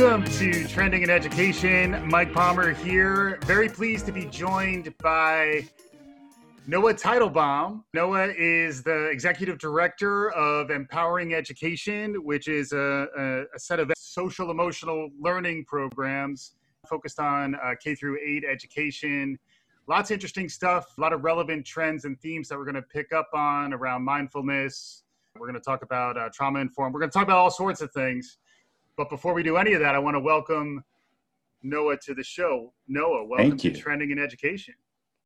Welcome to Trending in Education. Mike Palmer here. Very pleased to be joined by Noah Teitelbaum. Noah is the executive director of Empowering Education, which is a, a, a set of social emotional learning programs focused on uh, K through 8 education. Lots of interesting stuff, a lot of relevant trends and themes that we're going to pick up on around mindfulness. We're going to talk about uh, trauma informed. We're going to talk about all sorts of things. But before we do any of that, I want to welcome Noah to the show. Noah, welcome Thank you. to Trending in Education.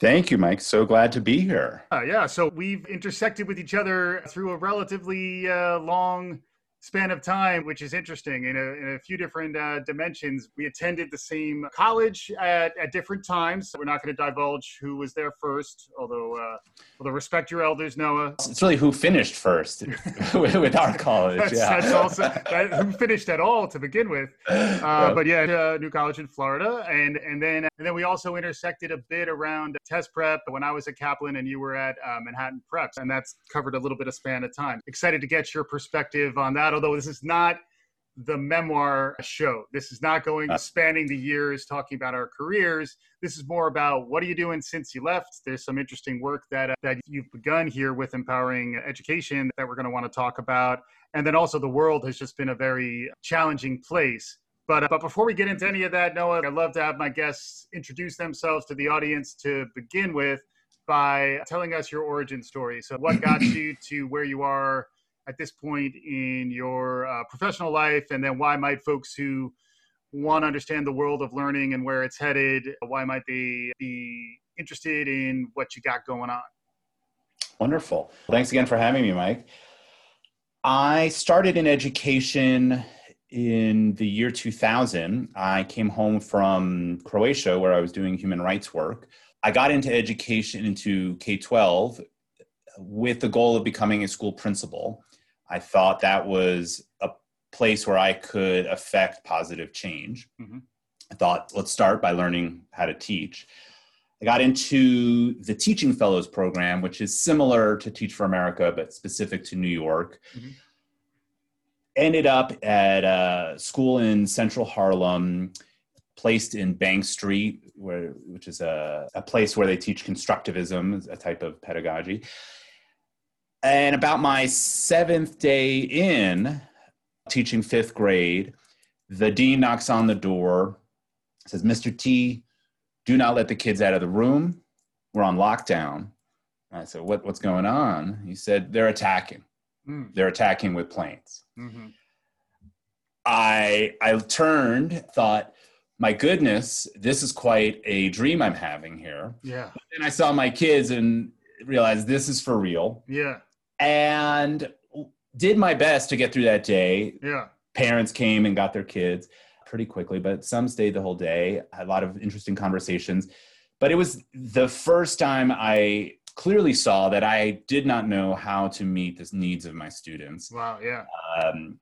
Thank you, Mike. So glad to be here. Uh, yeah, so we've intersected with each other through a relatively uh, long span of time, which is interesting in a, in a few different uh, dimensions. We attended the same college at, at different times. We're not going to divulge who was there first, although, uh, although respect your elders, Noah. It's really who finished first with, our college. That's, yeah. that's also that, who finished at all to begin with. Uh, but yeah, uh, New College in Florida, and and then and then we also intersected a bit around test prep when I was at Kaplan and you were at uh, Manhattan Preps, and that's covered a little bit of span of time. Excited to get your perspective on that. Although this is not the memoir show. This is not going spanning the years talking about our careers. This is more about what are you doing since you left. There's some interesting work that uh, that you've begun here with empowering education that we're going to want to talk about. And then also the world has just been a very challenging place. But uh, but before we get into any of that, Noah, I'd love to have my guests introduce themselves to the audience to begin with by telling us your origin story. So what got you to where you are at this point in your uh, professional life, and then why might folks who want to understand the world of learning and where it's headed, why might they be interested in what you got going on? Wonderful. Thanks again for having me, Mike. I started in education in the year 2000. I came home from Croatia where I was doing human rights work. I got into education into K 12 with the goal of becoming a school principal. I thought that was a place where I could affect positive change. Mm-hmm. I thought, let's start by learning how to teach. I got into the Teaching Fellows program, which is similar to Teach for America, but specific to New York. Mm-hmm. Ended up at a school in central Harlem, placed in Bank Street, where, which is a, a place where they teach constructivism, a type of pedagogy. And about my seventh day in teaching fifth grade, the dean knocks on the door, says, Mr. T, do not let the kids out of the room. We're on lockdown. And I said, what, What's going on? He said, They're attacking. Mm. They're attacking with planes. Mm-hmm. I, I turned, thought, my goodness, this is quite a dream I'm having here. Yeah. And I saw my kids and realized this is for real. Yeah. And did my best to get through that day. Yeah. Parents came and got their kids pretty quickly, but some stayed the whole day. Had a lot of interesting conversations. But it was the first time I clearly saw that I did not know how to meet the needs of my students. Wow, yeah. Um,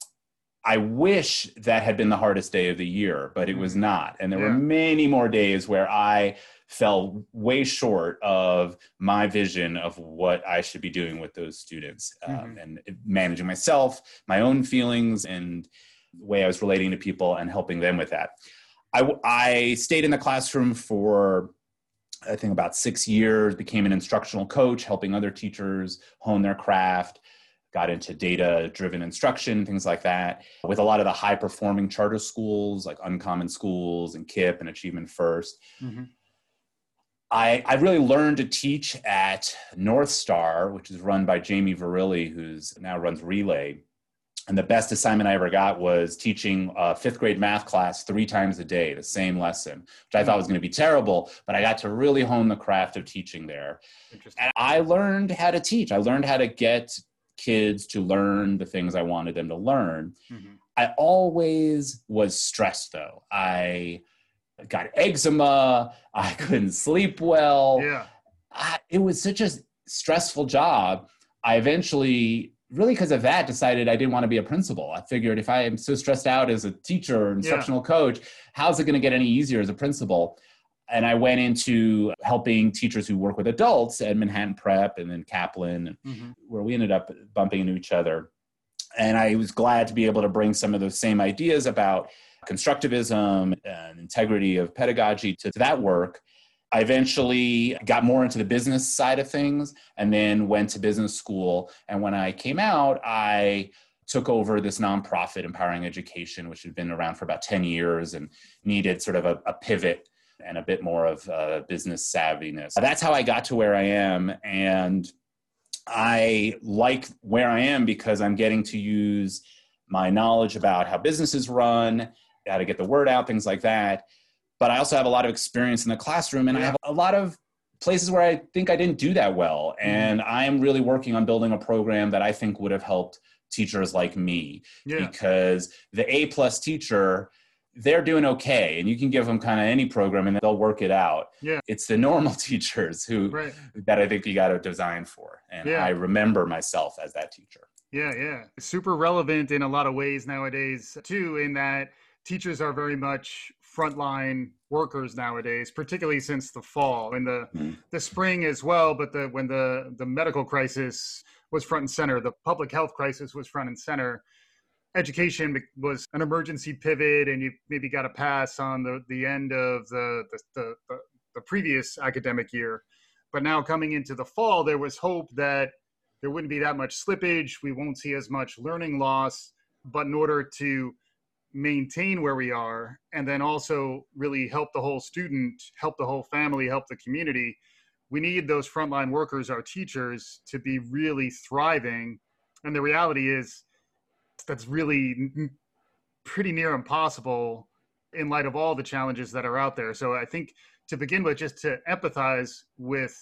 I wish that had been the hardest day of the year, but it was not. And there yeah. were many more days where I fell way short of my vision of what I should be doing with those students um, mm-hmm. and managing myself, my own feelings, and the way I was relating to people and helping them with that. I, I stayed in the classroom for I think about six years, became an instructional coach, helping other teachers hone their craft got into data driven instruction, things like that, with a lot of the high performing charter schools like Uncommon Schools and KIPP and Achievement 1st mm-hmm. I, I really learned to teach at North Star, which is run by Jamey Verrilli, who's now runs Relay. And the best assignment I ever got was teaching a fifth grade math class three times a day, the same lesson, which I thought was going to be terrible, but I got to really hone the craft of teaching there. And I learned how to teach. I learned how to get kids to learn the things I wanted them to learn. Mm-hmm. I always was stressed though. I got eczema. I couldn't sleep well. Yeah. I, it was such a stressful job. I eventually, really because of that, decided I didn't want to be a principal. I figured if I am so stressed out as a teacher or instructional yeah. coach, how's it going to get any easier as a principal? And I went into helping teachers who work with adults at Manhattan Prep and then Kaplan, mm-hmm. where we ended up bumping into each other. And I was glad to be able to bring some of those same ideas about constructivism and integrity of pedagogy to, to that work. I eventually got more into the business side of things and then went to business school. And when I came out, I took over this nonprofit, Empowering Education, which had been around for about 10 years and needed sort of a, a pivot and a bit more of uh, business savviness. That's how I got to where I am. And I like where I am because I'm getting to use my knowledge about how businesses run, how to get the word out, things like that. But I also have a lot of experience in the classroom and. I have a lot of places where I think I didn't do that well. Mm-hmm. And. I am really working on building a program that I think would have helped teachers like me yeah. because the A plus teacher they're doing okay and you can give them kind of any program and they'll work it out yeah it's the normal teachers who right. that i think you got to design for and yeah. i remember myself as that teacher yeah yeah super relevant in a lot of ways nowadays too in that teachers are very much frontline workers nowadays particularly since the fall and the mm-hmm. the spring as well but the when the the medical crisis was front and center the public health crisis was front and center education was an emergency pivot and you maybe got a pass on the, the end of the, the, the, the previous academic year. But now coming into the fall, there was hope that there wouldn't be that much slippage. We won't see as much learning loss. But in order to maintain where we are and then also really help the whole student, help the whole family, help the community, we need those frontline workers, our teachers, to be really thriving. And the reality is, that's really pretty near impossible in light of all the challenges that are out there. So I think to begin with, just to empathize with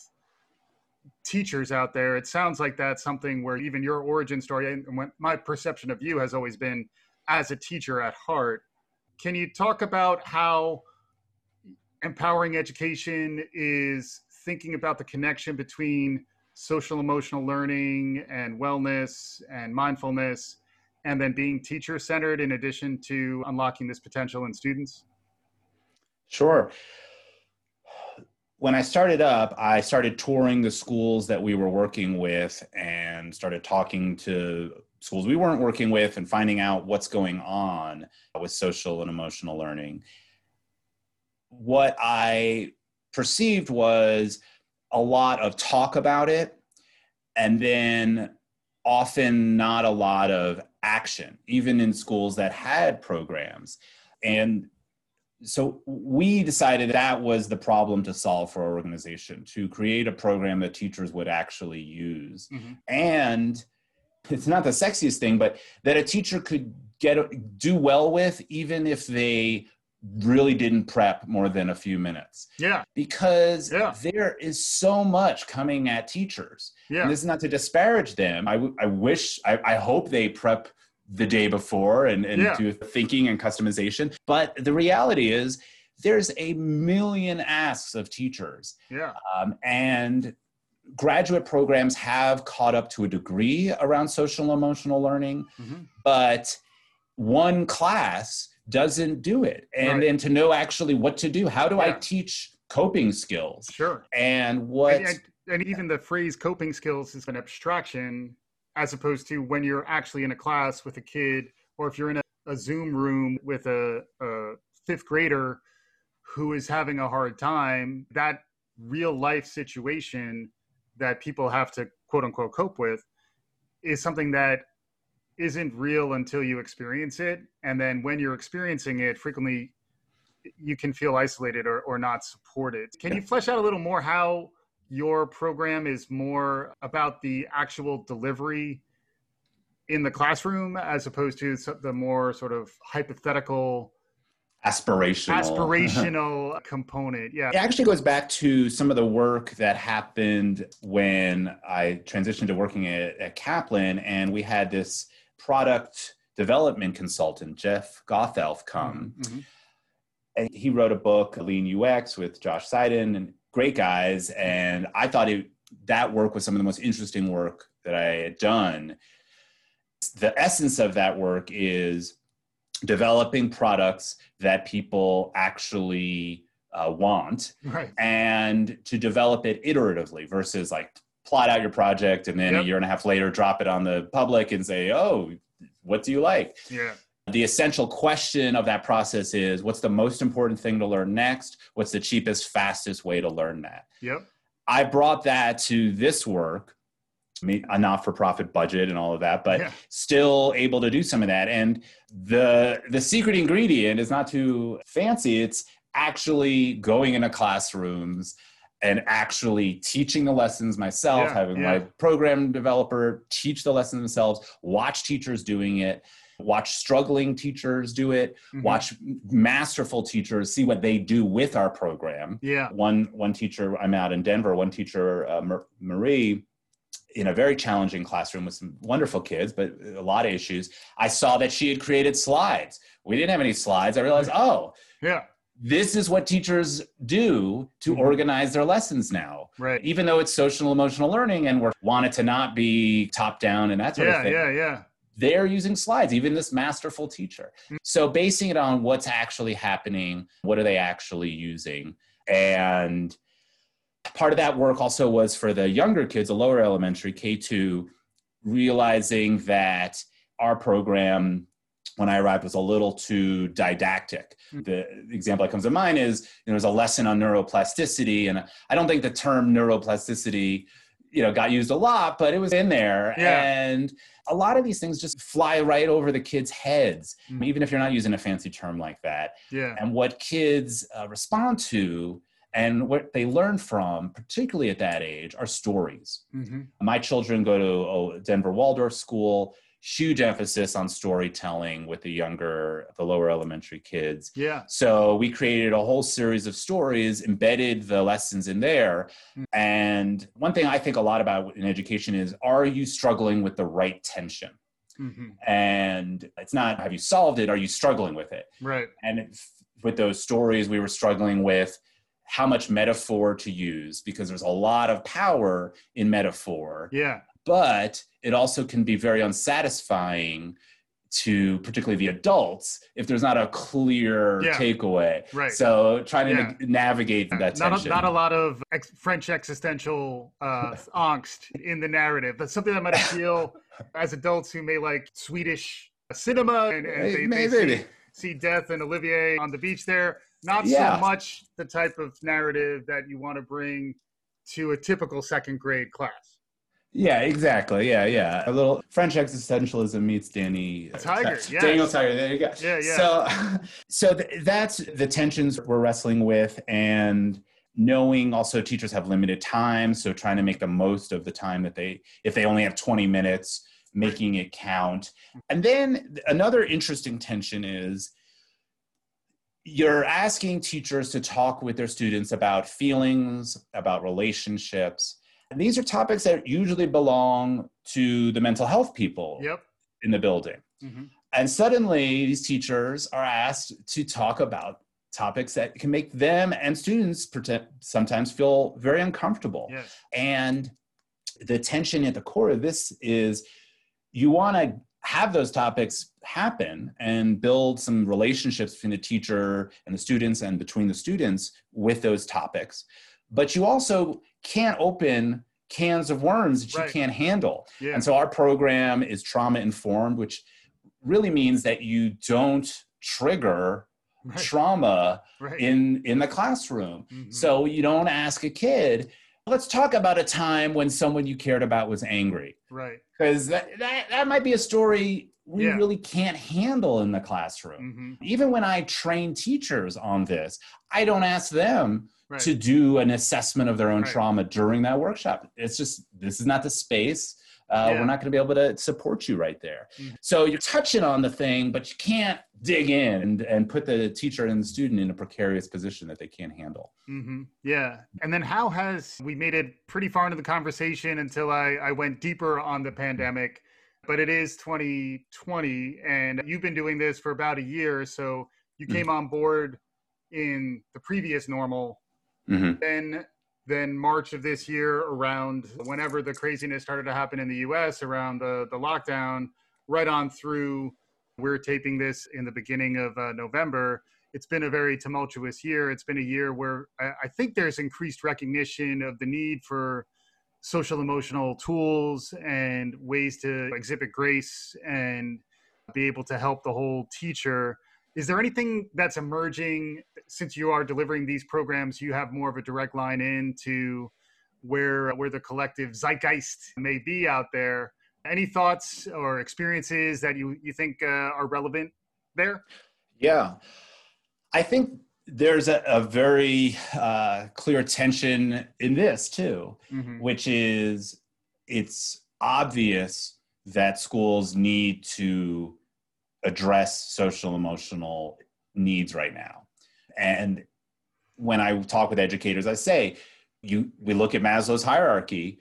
teachers out there, it sounds like that's something where even your origin story and my perception of you has always been as a teacher at heart. Can you talk about how empowering education is thinking about the connection between social emotional learning and wellness and mindfulness and then being teacher centered in addition to unlocking this potential in students? Sure. When I started up, I started touring the schools that we were working with and started talking to schools we weren't working with and finding out what's going on with social and emotional learning. What I perceived was a lot of talk about it and then often not a lot of action, even in schools that had programs. And so we decided that was the problem to solve for our organization to create a program that teachers would actually use. Mm-hmm. And it's not the sexiest thing, but that a teacher could get do well with even if they really didn't prep more than a few minutes. Yeah. Because yeah. there is so much coming at teachers. Yeah. And this is not to disparage them. I, w- I wish, I, I hope they prep the day before and, and yeah. do thinking and customization. But the reality is, there's a million asks of teachers. Yeah. Um, and graduate programs have caught up to a degree around social emotional learning, mm-hmm. but one class doesn't do it. And, right. and to know actually what to do. How do yeah. I teach coping skills? Sure. And what. And, and, and even the phrase coping skills is an abstraction as opposed to when you're actually in a class with a kid or if you're in a, a zoom room with a, a fifth grader who is having a hard time that real life situation that people have to quote unquote cope with is something that isn't real until you experience it. And then when you're experiencing it frequently you can feel isolated or, or not supported. Can you flesh out a little more how your program is more about the actual delivery in the classroom as opposed to the more sort of hypothetical aspirational. aspirational component? Yeah. It actually goes back to some of the work that happened when i transitioned to working at, at kaplan and we had this product development consultant jeff gothelf come mm-hmm. and he wrote a book lean ux with josh seiden and great guys, and I thought it, that work was some of the most interesting work that I had done. The essence of that work is developing products that people actually uh, want right. and to develop it iteratively versus like plot out your project and then yep. a year and a half later drop it on the public and say oh what do you like? Yeah. The essential question of that process is what's the most important thing to learn next? What's the cheapest, fastest way to learn that? Yep. I brought that to this work, a not for profit budget and all of that, but yeah. still able to do some of that. And the the secret ingredient is not too fancy. It's actually going into classrooms and actually teaching the lessons myself, yeah, having yeah. my program developer teach the lessons themselves, watch teachers doing it, watch struggling teachers do it, mm-hmm. watch masterful teachers see what they do with our program. Yeah. One one teacher I'm out in Denver, one teacher uh, Marie in a very challenging classroom with some wonderful kids, but a lot of issues. I saw that she had created slides. We didn't have any slides. I realized, oh, yeah, this is what teachers do to mm-hmm. organize their lessons now. Right. Even though it's social emotional learning and we're wanted to not be top down and that sort yeah, of thing. Yeah, yeah, They're using slides, even this masterful teacher. Mm-hmm. So basing it on what's actually happening, what are they actually using? And part of that work also was for the younger kids, the lower elementary, K2, realizing that our program when I arrived was a little too didactic. Mm-hmm. The example that comes to mind is you know, there's a lesson on neuroplasticity, and I don't think the term neuroplasticity you know got used a lot, but it was in there, yeah. and a lot of these things just fly right over the kids' heads, mm-hmm. even if you're not using a fancy term like that. Yeah. And what kids uh, respond to and what they learn from, particularly at that age, are stories. Mm-hmm. My children go to oh, Denver Waldorf School huge emphasis on storytelling with the younger the lower elementary kids. Yeah. So we created a whole series of stories embedded the lessons in there. Mm. and one thing i think a lot about in education is are you struggling with the right tension? Mm-hmm. and it's not have you solved it? Are you struggling with it? Right. And with those stories we were struggling with how much metaphor to use because there's a lot of power in metaphor. Yeah but it also can be very unsatisfying to particularly the adults if there's not a clear yeah. takeaway. Right. So trying yeah. to navigate that not tension. A, not a lot of ex- French existential uh, angst in the narrative. That's something that might appeal as adults who may like Swedish cinema and, and they, maybe. they see, see, death and Olivier on the beach there. Not yeah. so much the type of narrative that you want to bring to a typical second grade class. Yeah, exactly. Yeah, yeah. A little French existentialism meets Danny uh, Tiger. Yes. Daniel Tiger. There you go. Yeah, yeah. So, so th- that's the tensions we're wrestling with, and knowing also teachers have limited time, so trying to make the most of the time that they, if they only have twenty minutes, making it count. And then another interesting tension is you're asking teachers to talk with their students about feelings, about relationships these are topics that usually belong to the mental health people yep. in the building. Mm-hmm. And suddenly, these teachers are asked to talk about topics that can make them and students sometimes feel very uncomfortable. Yes. And the tension at the core of this is you want to have those topics happen and build some relationships between the teacher and the students and between the students with those topics. But you also can't open cans of worms that you right. can't handle. Yeah. And so our program is trauma informed, which really means that you don't trigger right. trauma right. in in the classroom. Mm-hmm. So you don't ask a kid, let's talk about a time when someone you cared about was angry. Right. Because that, that that might be a story we yeah. really can't handle in the classroom. Mm-hmm. Even when I train teachers on this, I don't ask them right. to do an assessment of their own right. trauma during that workshop. It's just, this is not the space. Uh, yeah. We're not going to be able to support you right there. Mm-hmm. So you're touching on the thing, but you can't dig in and, and put the teacher and the student in a precarious position that they can't handle. Mm-hmm. Yeah. And then how has we made it pretty far into the conversation until I, I went deeper on the pandemic? But it is 2020, and you've been doing this for about a year. So you mm. came mm-hmm. on board in the previous normal Mm-hmm. Then then March of this year, around whenever the craziness started to happen in the U.S. around the the lockdown, right on through. We're taping this in the beginning of uh, November. It's been a very tumultuous year. It's been a year where I, I think there's increased recognition of the need for social emotional tools and ways to exhibit grace and be able to help the whole teacher. Is there anything that's emerging since you are delivering these programs? You have more of a direct line into where where the collective zeitgeist may be out there. Any thoughts or experiences that you you think uh, are relevant there? Yeah, I think there's a, a very uh, clear tension in this too, mm-hmm. which is it's obvious that schools need to address social emotional needs right now. And when I talk with educators, I say, you we look at Maslow's hierarchy.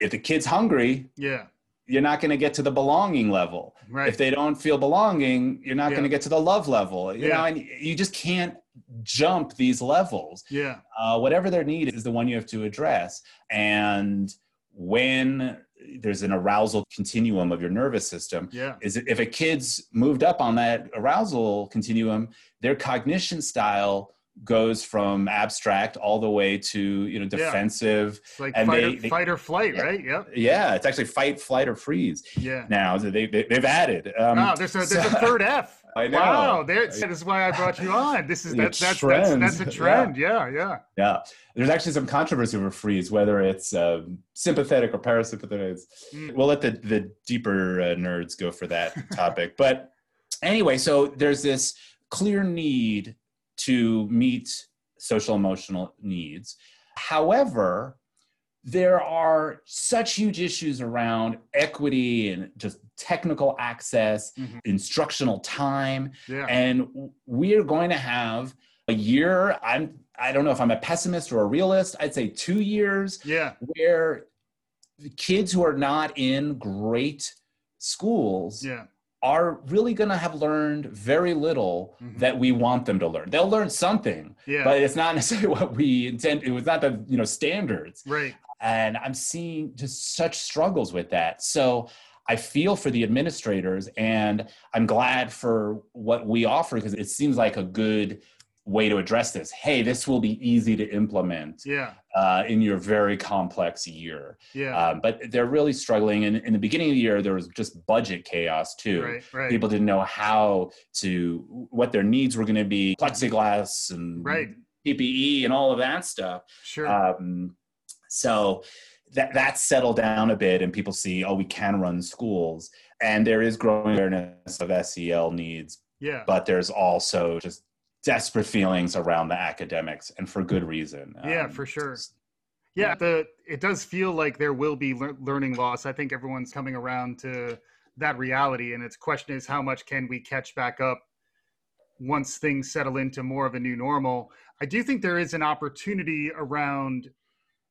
If the kid's hungry, yeah, you're not going to get to the belonging level. Right. If they don't feel belonging, you're not yeah. going to get to the love level. You yeah. know, and you just can't jump these levels. Yeah. Uh, whatever their need is the one you have to address. And when there's an arousal continuum of your nervous system, yeah. is if a kid's moved up on that arousal continuum, their cognition style goes from abstract all the way to you know defensive yeah. like and fight, they, or, they, fight or flight yeah, right yep yeah it's actually fight flight or freeze yeah now they, they, have added um, oh there's a, there's so, a third f I know. Wow, there, this is why I brought you on. This is that, that's, that's, that's a trend. Yeah. yeah, yeah. Yeah. There's actually some controversy over freeze, whether it's um, sympathetic or parasympathetic. Mm. We'll let the, the deeper uh, nerds go for that topic. But anyway, so there's this clear need to meet social emotional needs. However, there are such huge issues around equity and just technical access, mm-hmm. instructional time, yeah. and we are going to have a year. I'm I don't know if I'm a pessimist or a realist. I'd say two years. Yeah, where kids who are not in great schools yeah are really going to have learned very little mm-hmm. that we want them to learn. They'll learn something, yeah. but it's not necessarily what we intend. It was not the you know standards, right? And I'm seeing just such struggles with that. So I feel for the administrators, and I'm glad for what we offer because it seems like a good way to address this. Hey, this will be easy to implement. Yeah. Uh, in your very complex year. Yeah. Uh, but they're really struggling. And in the beginning of the year, there was just budget chaos too. Right, right. People didn't know how to, what their needs were going to be, plexiglass and right. PPE and all of that stuff. Sure. Um, so that that's settled down a bit, and people see, oh, we can run schools, and there is growing awareness of SEL needs. Yeah. But there's also just desperate feelings around the academics and for good reason yeah um, for sure. yeah the it does feel like there will be le- learning loss. I think everyone's coming around to that reality and its question is how much can we catch back up once things settle into more of a new normal? I do think there is an opportunity around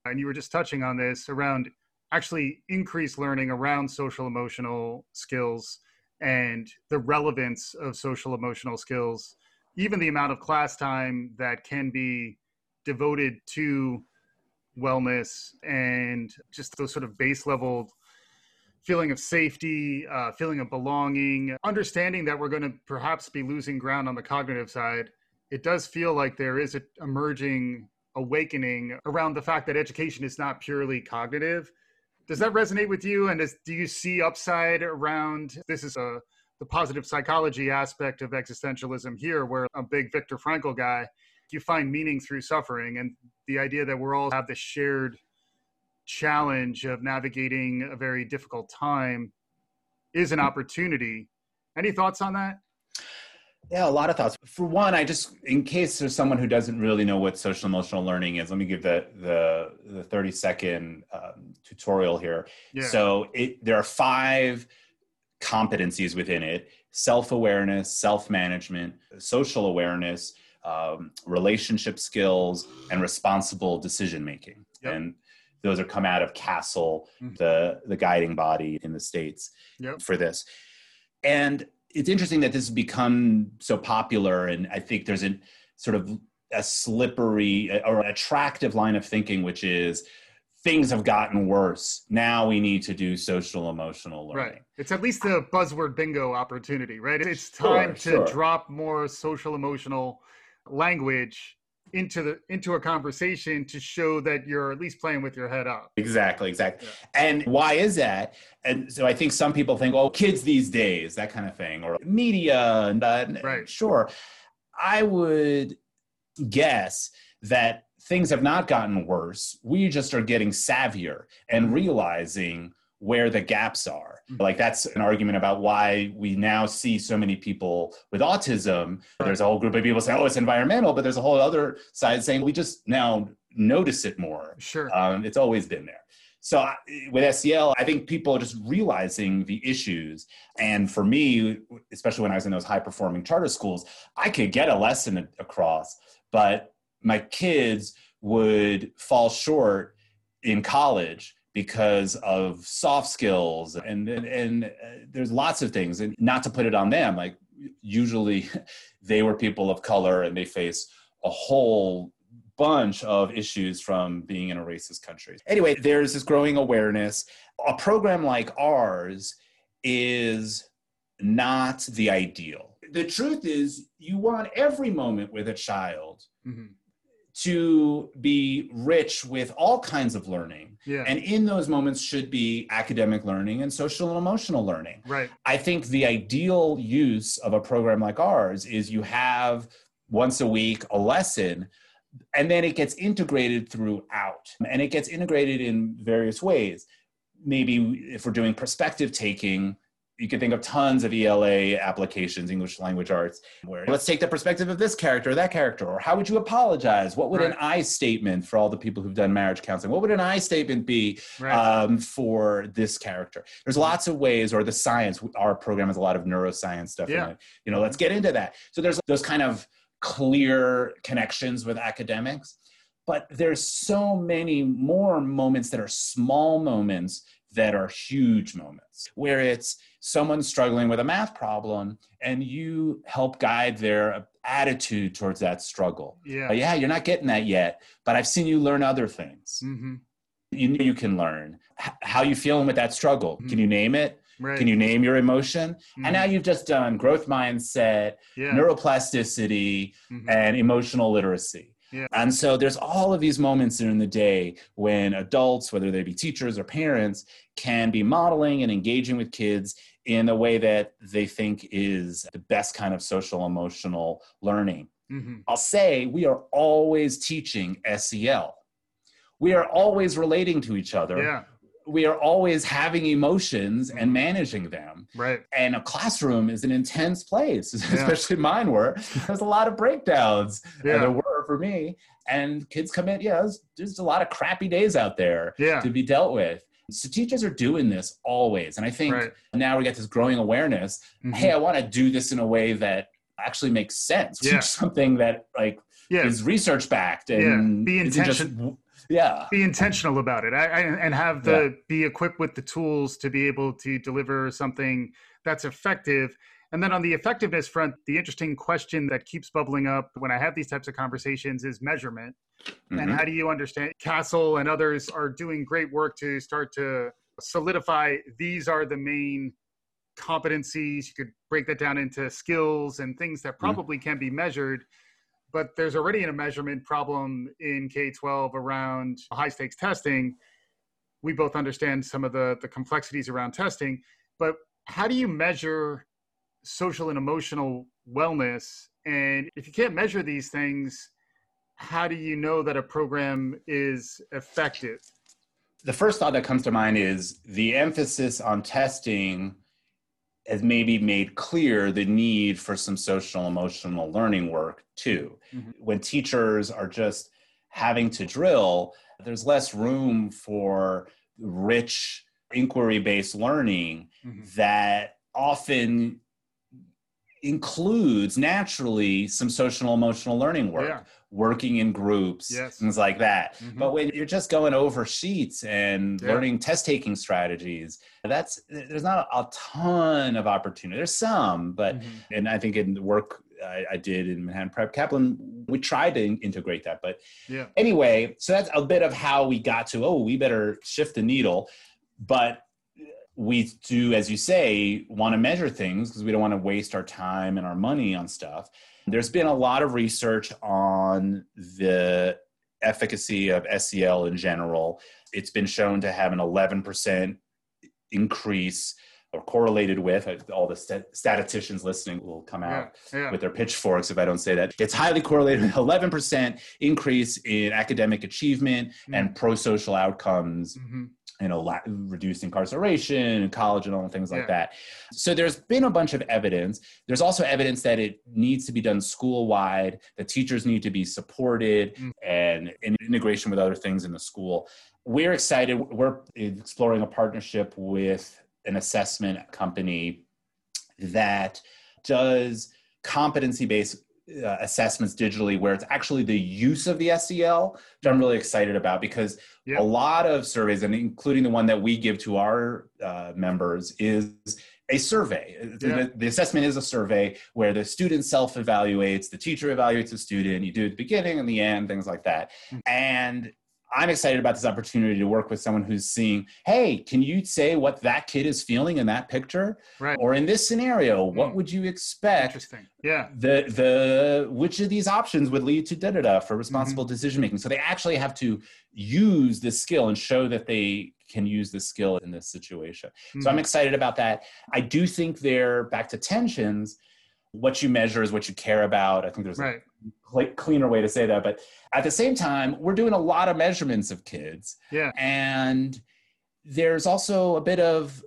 and you were just touching on this around actually increased learning around social emotional skills and the relevance of social emotional skills even the amount of class time that can be devoted to wellness and just those sort of base level feeling of safety, uh, feeling of belonging, understanding that we're going to perhaps be losing ground on the cognitive side. It does feel like there is an emerging awakening around the fact that education is not purely cognitive. Does that resonate with you? And does, do you see upside around this is a the positive psychology aspect of existentialism here, where a big Viktor Frankl guy, you find meaning through suffering, and the idea that we're all have this shared challenge of navigating a very difficult time is an opportunity. Any thoughts on that? Yeah, a lot of thoughts. For one, I just, in case there's someone who doesn't really know what social emotional learning is, let me give the the, the 30 second um, tutorial here. Yeah. So it, there are five competencies within it self awareness, self management, social awareness, um, relationship skills, and responsible decision making. Yep. And those are come out of CASEL, mm-hmm. the, the guiding body in the States yep. for this. And it's interesting that this has become so popular. And I think there's a sort of a slippery or attractive line of thinking, which is things have gotten worse. Now we need to do social emotional learning. Right. It's at least a buzzword bingo opportunity, right? It's time sure, to sure. drop more social emotional language into the into a conversation to show that you're at least playing with your head up. Exactly, exactly. Yeah. And why is that? And so I think some people think, oh, kids these days, that kind of thing, or media, and uh, right. sure. I would guess that things have not gotten worse. We just are getting savvier and realizing where the gaps are. Mm-hmm. Like that's an argument about why we now see so many people with autism. There's a whole group of people saying, "Oh, it's environmental," but there's a whole other side saying we just now notice it more. Sure, um, it's always been there. So with SEL, I think people are just realizing the issues. And for me, especially when I was in those high performing charter schools, I could get a lesson across, but my kids would fall short in college because of soft skills and, and, and uh, there's lots of things. And not to put it on them like usually they were people of color and they face a whole bunch of issues from being in a racist country. Anyway there's this growing awareness. A program like ours is not the ideal. The truth is you want every moment with a child mm-hmm to be rich with all kinds of learning. Yeah. And in those moments should be academic learning and social and emotional learning. Right. I think the ideal use of a program like ours is you have once a week a lesson and then it gets integrated throughout and it gets integrated in various ways. Maybe if we're doing perspective taking, you can think of tons of ELA applications, English language arts, where let's take the perspective of this character or that character, or how would you apologize? What would right. an I statement for all the people who've done marriage counseling? What would an I statement be right. um, for this character? There's lots of ways, or the science. Our program has a lot of neuroscience stuff yeah. in it. You know, let's get into that. So there's those kind of clear connections with academics, but there's so many more moments that are small moments that are huge moments where it's someone struggling with a math problem and you help guide their attitude towards that struggle. Yeah. Yeah, you're not getting that yet, but I've seen you learn other things. Mm-hmm. You know you can learn. H- how you feeling with that struggle? Mm-hmm. Can you name it? Right. Can you name your emotion? Mm-hmm. And now you've just done growth mindset, yeah. neuroplasticity, mm-hmm. and emotional literacy. Yeah. And so there's all of these moments in the day when adults, whether they be teachers or parents, can be modeling and engaging with kids in a way that they think is the best kind of social emotional learning. Mm-hmm. I'll say we are always teaching SEL. We are always relating to each other. Yeah. We are always having emotions and mm-hmm. managing them. Right. And a classroom is an intense place, especially yeah. mine were. There's a lot of breakdowns. Yeah. there were for me. And kids come in, yeah, there's, there's a lot of crappy days out there yeah. to be dealt with. So teachers are doing this always. And I think right. now we get this growing awareness. Mm-hmm. Hey, I want to do this in a way that actually makes sense. Yeah. Teach something that like yeah. is research backed and yeah. be intentional. Yeah. Be intentional about it I, I, and have the yeah. be equipped with the tools to be able to deliver something that's effective. And then on the effectiveness front, the interesting question that keeps bubbling up when I have these types of conversations is measurement. Mm-hmm. And how do you understand? CASEL and others are doing great work to start to solidify these are the main competencies. You could break that down into skills and things that mm-hmm. probably mm-hmm. can be measured. But there's already a measurement problem in K 12 around high stakes testing. We both understand some of the, the complexities around testing, but how do you measure social and emotional wellness? And if you can't measure these things, how do you know that a program is effective? The first thought that comes to mind is the emphasis on testing has maybe made clear the need for some social emotional learning work too. Mm-hmm. When teachers are just having to drill, there's less room for rich inquiry based learning mm-hmm. that often includes naturally some social emotional learning work yeah. working in groups yes. things like that mm-hmm. but when you're just going over sheets and yeah. learning test taking strategies that's there's not a, ton of opportunity there's some but mm-hmm. and i think in the work I, I, did in manhattan prep kaplan we tried to integrate that but yeah anyway so that's a bit of how we got to oh we better shift the needle but we do, as you say, want to measure things because we don't want to waste our time and our money on stuff. There's been a lot of research on the efficacy of SEL in general. It's been shown to have an 11% increase or correlated with uh, all the st- statisticians listening will come out yeah, yeah. with their pitchforks if I don't say that. It's highly correlated with 11% increase in academic achievement mm-hmm. and pro-social outcomes. Mm-hmm. You know, la- reduced incarceration, college, and all things like yeah. that. So there's been a bunch of evidence. There's also evidence that it needs to be done school wide. The teachers need to be supported, mm-hmm. and in integration with other things in the school. We're excited. We're exploring a partnership with an assessment company that does competency based uh, assessments digitally where it's actually the use of the SEL, which I'm really excited about because yeah. a lot of surveys, and including the one that we give to our uh, members, is a survey. Yeah. The, the, assessment is a survey where the student self evaluates, the teacher evaluates the student, you do it at the beginning and the end, things like that. Mm-hmm. And I'm excited about this opportunity to work with someone who's seeing, hey, can you say what that kid is feeling in that picture? Right. Or in this scenario, what mm. would you expect? Interesting. Yeah. The the which of these options would lead to da da da for responsible mm-hmm. decision making. So they actually have to use this skill and show that they can use this skill in this situation. Mm-hmm. So I'm mm. excited about that. I do think they're back to tensions what you measure is what you care about. I think there's right. a cleaner way to say that. But at the same time, we're doing a lot of measurements of kids. Yeah. And there's also a bit of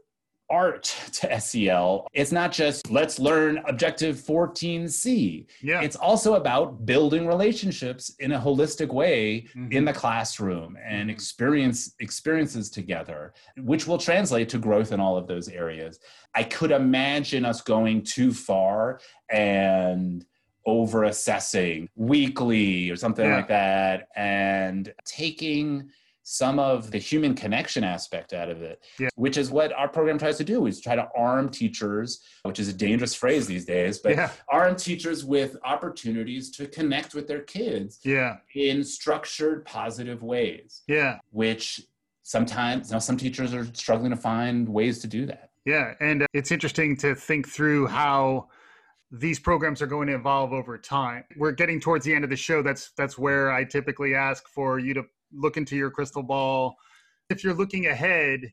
art to SEL. It's not just let's learn objective 14C. Yeah. It's also about building relationships in a holistic way mm-hmm. in the classroom and mm-hmm. experience experiences together, which will translate to growth in all of those areas. I could imagine us going too far and over assessing weekly or something yeah. like that and taking some of the human connection aspect out of it, yeah. which is what our program tries to do is try to arm teachers, which is a dangerous phrase these days, but yeah. arm teachers with opportunities to connect with their kids yeah. in structured positive ways. Yeah. Which sometimes, you know, some teachers are struggling to find ways to do that. Yeah. And uh, it's interesting to think through how these programs are going to evolve over time. We're getting towards the end of the show. That's that's where I typically ask for you to look into your crystal ball. If you're looking ahead,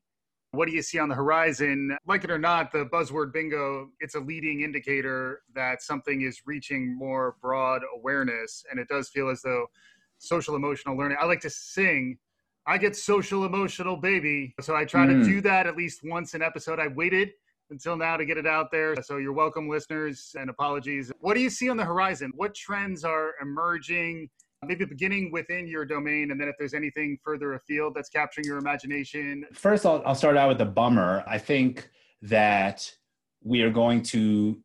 what do you see on the horizon? Like it or not, the buzzword bingo, it's a leading indicator that something is reaching more broad awareness. And it does feel as though social emotional learning, I like to sing. I get social emotional baby. So I try mm. to do that at least once an episode. I waited until now to get it out there. So you're welcome, listeners, and apologies. What do you see on the horizon? What trends are emerging? Maybe beginning within your domain and then if there's anything further afield that's capturing your imagination? First I'll, I'll start out with the bummer. I think that we are going to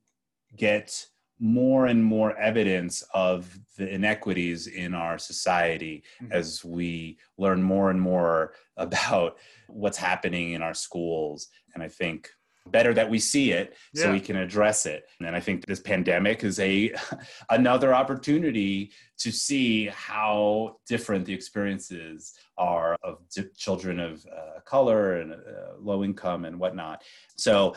get more and more evidence of the inequities in our society mm-hmm. as we learn more and more about what's happening in our schools. And i think better that we see it yeah. so we can address it. And i think this pandemic is a another opportunity to see how different the experiences are of children of uh, color and uh, low income and whatnot. So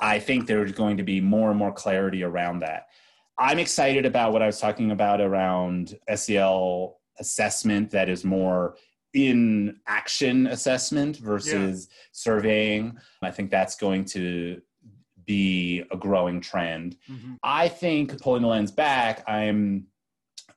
i think there's going to be more and more clarity around that. I'm excited about what i was talking about around sel assessment that is more in action assessment versus yeah. surveying. I think that's going to be a growing trend. Mm-hmm. I think pulling the lens back, I'm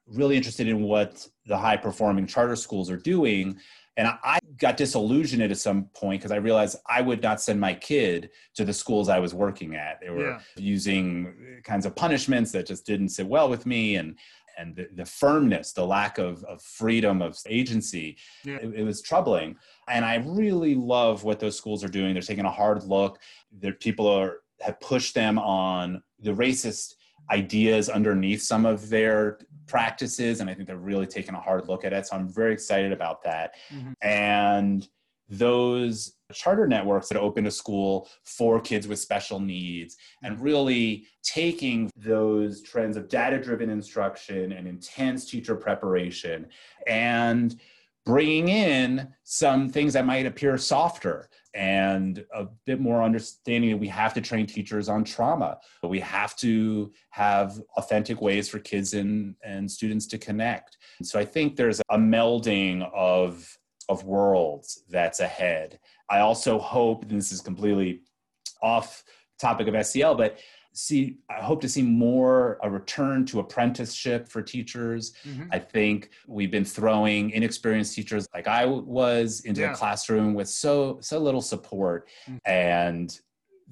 really interested in what the high performing charter schools are doing. And I got disillusioned at some point because I realized I would not send my kid to the schools I was working at. They were yeah. using kinds of punishments that just didn't sit well with me. And and the, the firmness, the lack of, of freedom of agency, yeah. it, it, was troubling. And I really love what those schools are doing. They're taking a hard look. Their people are have pushed them on the racist ideas underneath some of their practices, and I think they're really taking a hard look at it. So I'm very excited about that. Mm-hmm. And those charter networks that open a school for kids with special needs and really taking those trends of data driven instruction and intense teacher preparation and bringing in some things that might appear softer and a bit more understanding that we have to train teachers on trauma. but We have to have authentic ways for kids and, and students to connect. So I think there's a melding of, of worlds that's ahead. I also hope, and this is completely off topic of SEL, but see i hope to see more a return to apprenticeship for teachers mm-hmm. i think we've been throwing inexperienced teachers like i was into yeah. the classroom with so so little support mm-hmm. and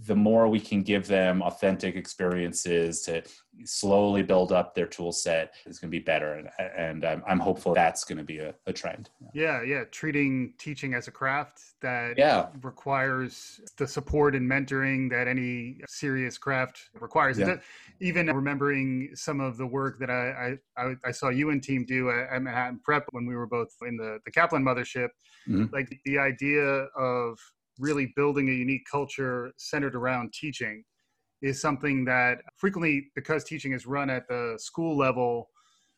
the more we can give them authentic experiences to slowly build up their tool set is going to be better and, and I'm, I'm hopeful that's going to be a, a trend yeah yeah treating teaching as a craft that yeah. requires the support and mentoring that any serious craft requires yeah. even remembering some of the work that I, I, I saw you and team do at, manhattan prep when we were both in the, the kaplan mothership mm-hmm. like the idea of really building a unique culture centered around teaching is something that frequently, because teaching is run at the school level,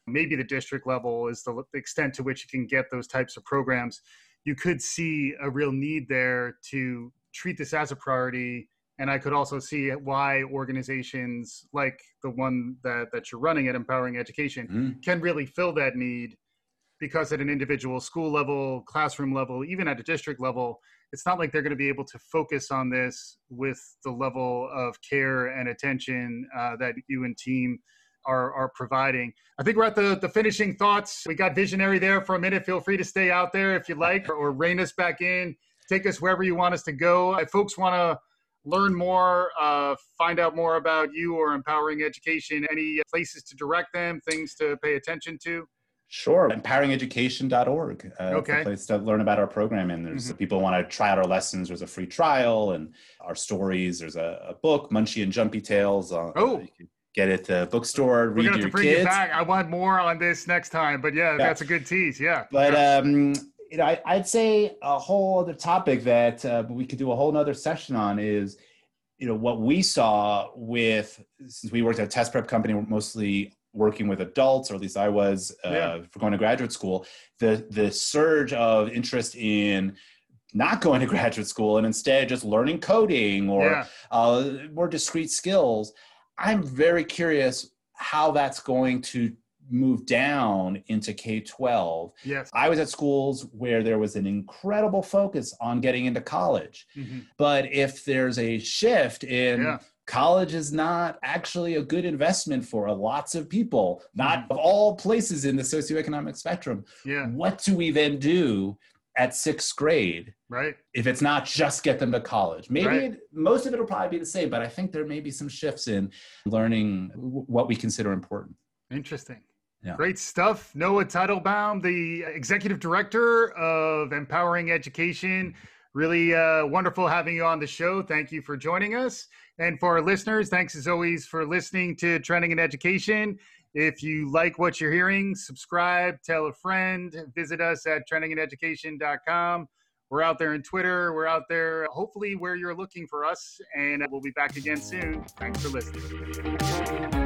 maybe the district level is the, extent to which you can get those types of programs. You could see a real need there to treat this as a priority. And I could also see why organizations like the one that, that you're running at Empowering Education mm. can really fill that need because at an individual school level, classroom level, even at a district level, it's not like they're going to be able to focus on this with the level of care and attention uh, that you and team are, are providing. I think we're at the, the finishing thoughts. We got visionary there for a minute. Feel free to stay out there if you like, or, or rein us back in. Take us wherever you want us to go. If folks want to learn more, uh, find out more about you or empowering education, any places to direct them, things to pay attention to? Sure. Empoweringeducation.org. Uh, okay. a place to learn about our program. And there's mm-hmm. people want to try out our lessons. There's a free trial and our stories. There's a, a book, Munchie and Jumpy Tales. Uh, oh. get it at the bookstore. We're read gonna have to bring kids. back. I want more on this next time. But yeah, yeah. that's a good tease. Yeah. But um, you know, I, would say a whole other topic that uh, we could do a whole other session on is you know what we saw with since we worked at a test prep company mostly working with adults, or at least I was uh, yeah. for going to graduate school, the the surge of interest in not going to graduate school and instead just learning coding or yeah. uh, more discrete skills. I'm very curious how that's going to move down into K 12. Yes. I was at schools where there was an incredible focus on getting into college. Mm-hmm. But if there's a shift in yeah college is not actually a good investment for lots of people, not mm-hmm. of all places in the socioeconomic spectrum. Yeah. What do we then do at sixth grade? Right. If it's not just get them to college, maybe right. it, most of it will probably be the same, but I think there may be some shifts in learning what we consider important. Interesting. Yeah. Great stuff. Noah Teitelbaum, the executive director of Empowering Education. Really uh, wonderful having you on the show. Thank you for joining us. And for our listeners, thanks as always for listening to Trending in Education. If you like what you're hearing, subscribe, tell a friend, visit us at trendingineducation.com. We're out there on Twitter. We're out there, hopefully, where you're looking for us. And we'll be back again soon. Thanks for listening.